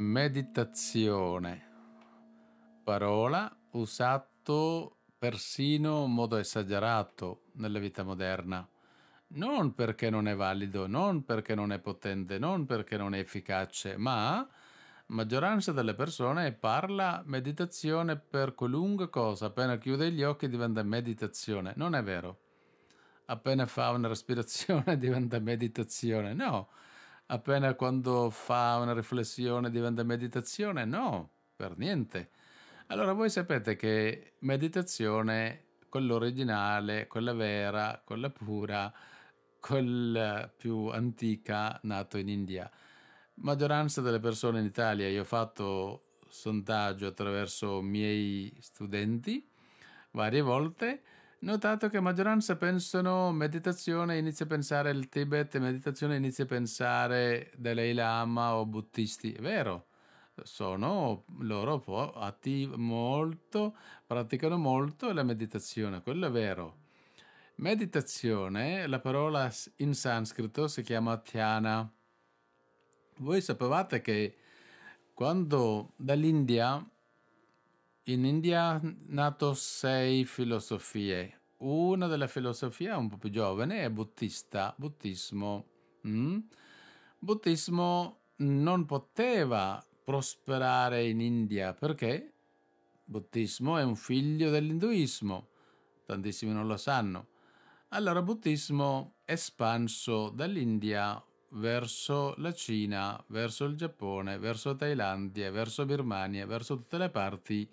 Meditazione, parola usato persino in modo esagerato nella vita moderna. Non perché non è valido, non perché non è potente, non perché non è efficace, ma maggioranza delle persone parla meditazione per qualunque cosa, appena chiude gli occhi diventa meditazione. Non è vero. Appena fa una respirazione diventa meditazione. No appena quando fa una riflessione diventa meditazione? No, per niente. Allora voi sapete che meditazione, quella originale, quella vera, quella pura, quella più antica, nato in India. Maggioranza delle persone in Italia, io ho fatto sondaggio attraverso miei studenti varie volte, notato che maggioranza pensano meditazione, inizia a pensare il Tibet, meditazione inizia a pensare Dalai Lama o buddhisti. È vero, sono loro attivi molto, praticano molto la meditazione, quello è vero. Meditazione, la parola in sanscrito si chiama Dhyana. Voi sapevate che quando dall'India in India nato sei filosofie. Una delle filosofie un po' più giovane è buddista, buddismo. Mm? Buddismo non poteva prosperare in India perché buddismo è un figlio dell'induismo, tantissimi non lo sanno. Allora buddismo è espanso dall'India verso la Cina, verso il Giappone, verso Thailandia, verso Birmania, verso tutte le parti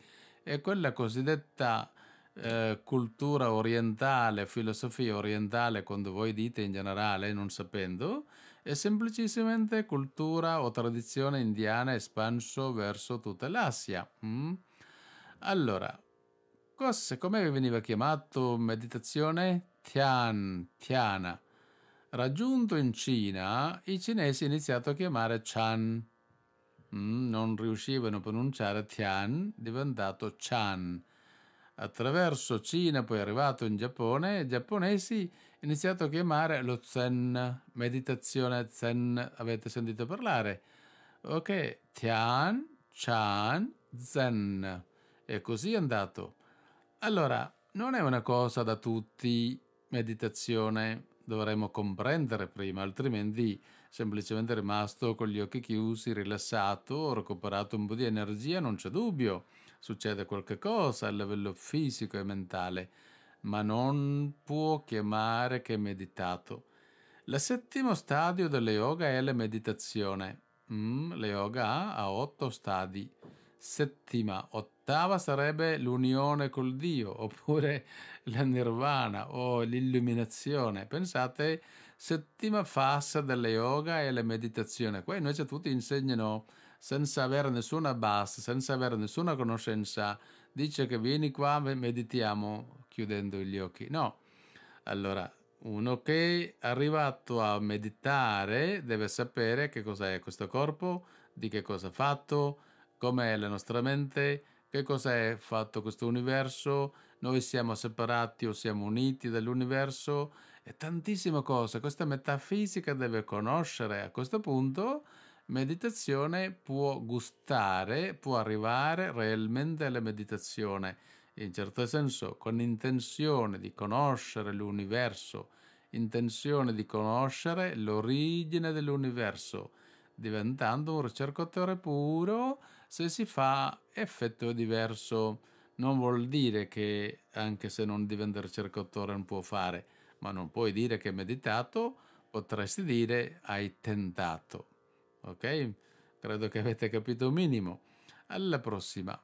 e quella cosiddetta eh, cultura orientale, filosofia orientale, quando voi dite in generale, non sapendo, è semplicemente cultura o tradizione indiana espanso verso tutta l'Asia. Mm? Allora, cosa, come veniva chiamato meditazione? Tian, Tiana. Raggiunto in Cina, i cinesi hanno iniziato a chiamare Chan mm, non riuscivano a pronunciare Tian, diventato Chan. Attraverso Cina, poi arrivato in Giappone, i giapponesi hanno iniziato a chiamare lo Zen, meditazione Zen, avete sentito parlare? Ok, Tian, Chan, Zen. E così è andato. Allora, non è una cosa da tutti, meditazione dovremmo comprendere prima, altrimenti semplicemente rimasto con gli occhi chiusi, rilassato, recuperato un po' di energia, non c'è dubbio, succede qualche cosa a livello fisico e mentale, ma non può chiamare che meditato. Il settimo stadio della yoga è la meditazione. Mm, la yoga ha otto stadi settima, ottava sarebbe l'unione col Dio, oppure la nirvana o l'illuminazione. Pensate, settima fase della yoga e la meditazione. Qua invece tutti insegnano senza avere nessuna base, senza avere nessuna conoscenza. Dice che vieni qua, meditiamo chiudendo gli occhi. No. Allora, uno che è arrivato a meditare deve sapere che cos'è questo corpo, di che cosa è fatto, com'è la nostra mente, che cos'è fatto questo universo, noi siamo separati o siamo uniti dall'universo e tantissime cose. Questa metafisica deve conoscere. A questo punto meditazione può gustare, può arrivare realmente alla meditazione, in certo senso con intenzione di conoscere l'universo, intenzione di conoscere l'origine dell'universo diventando un ricercatore puro se si fa effetto diverso. Non vuol dire che anche se non diventa ricercatore non può fare, ma non puoi dire che hai meditato, potresti dire hai tentato. Ok? Credo che avete capito un minimo. Alla prossima.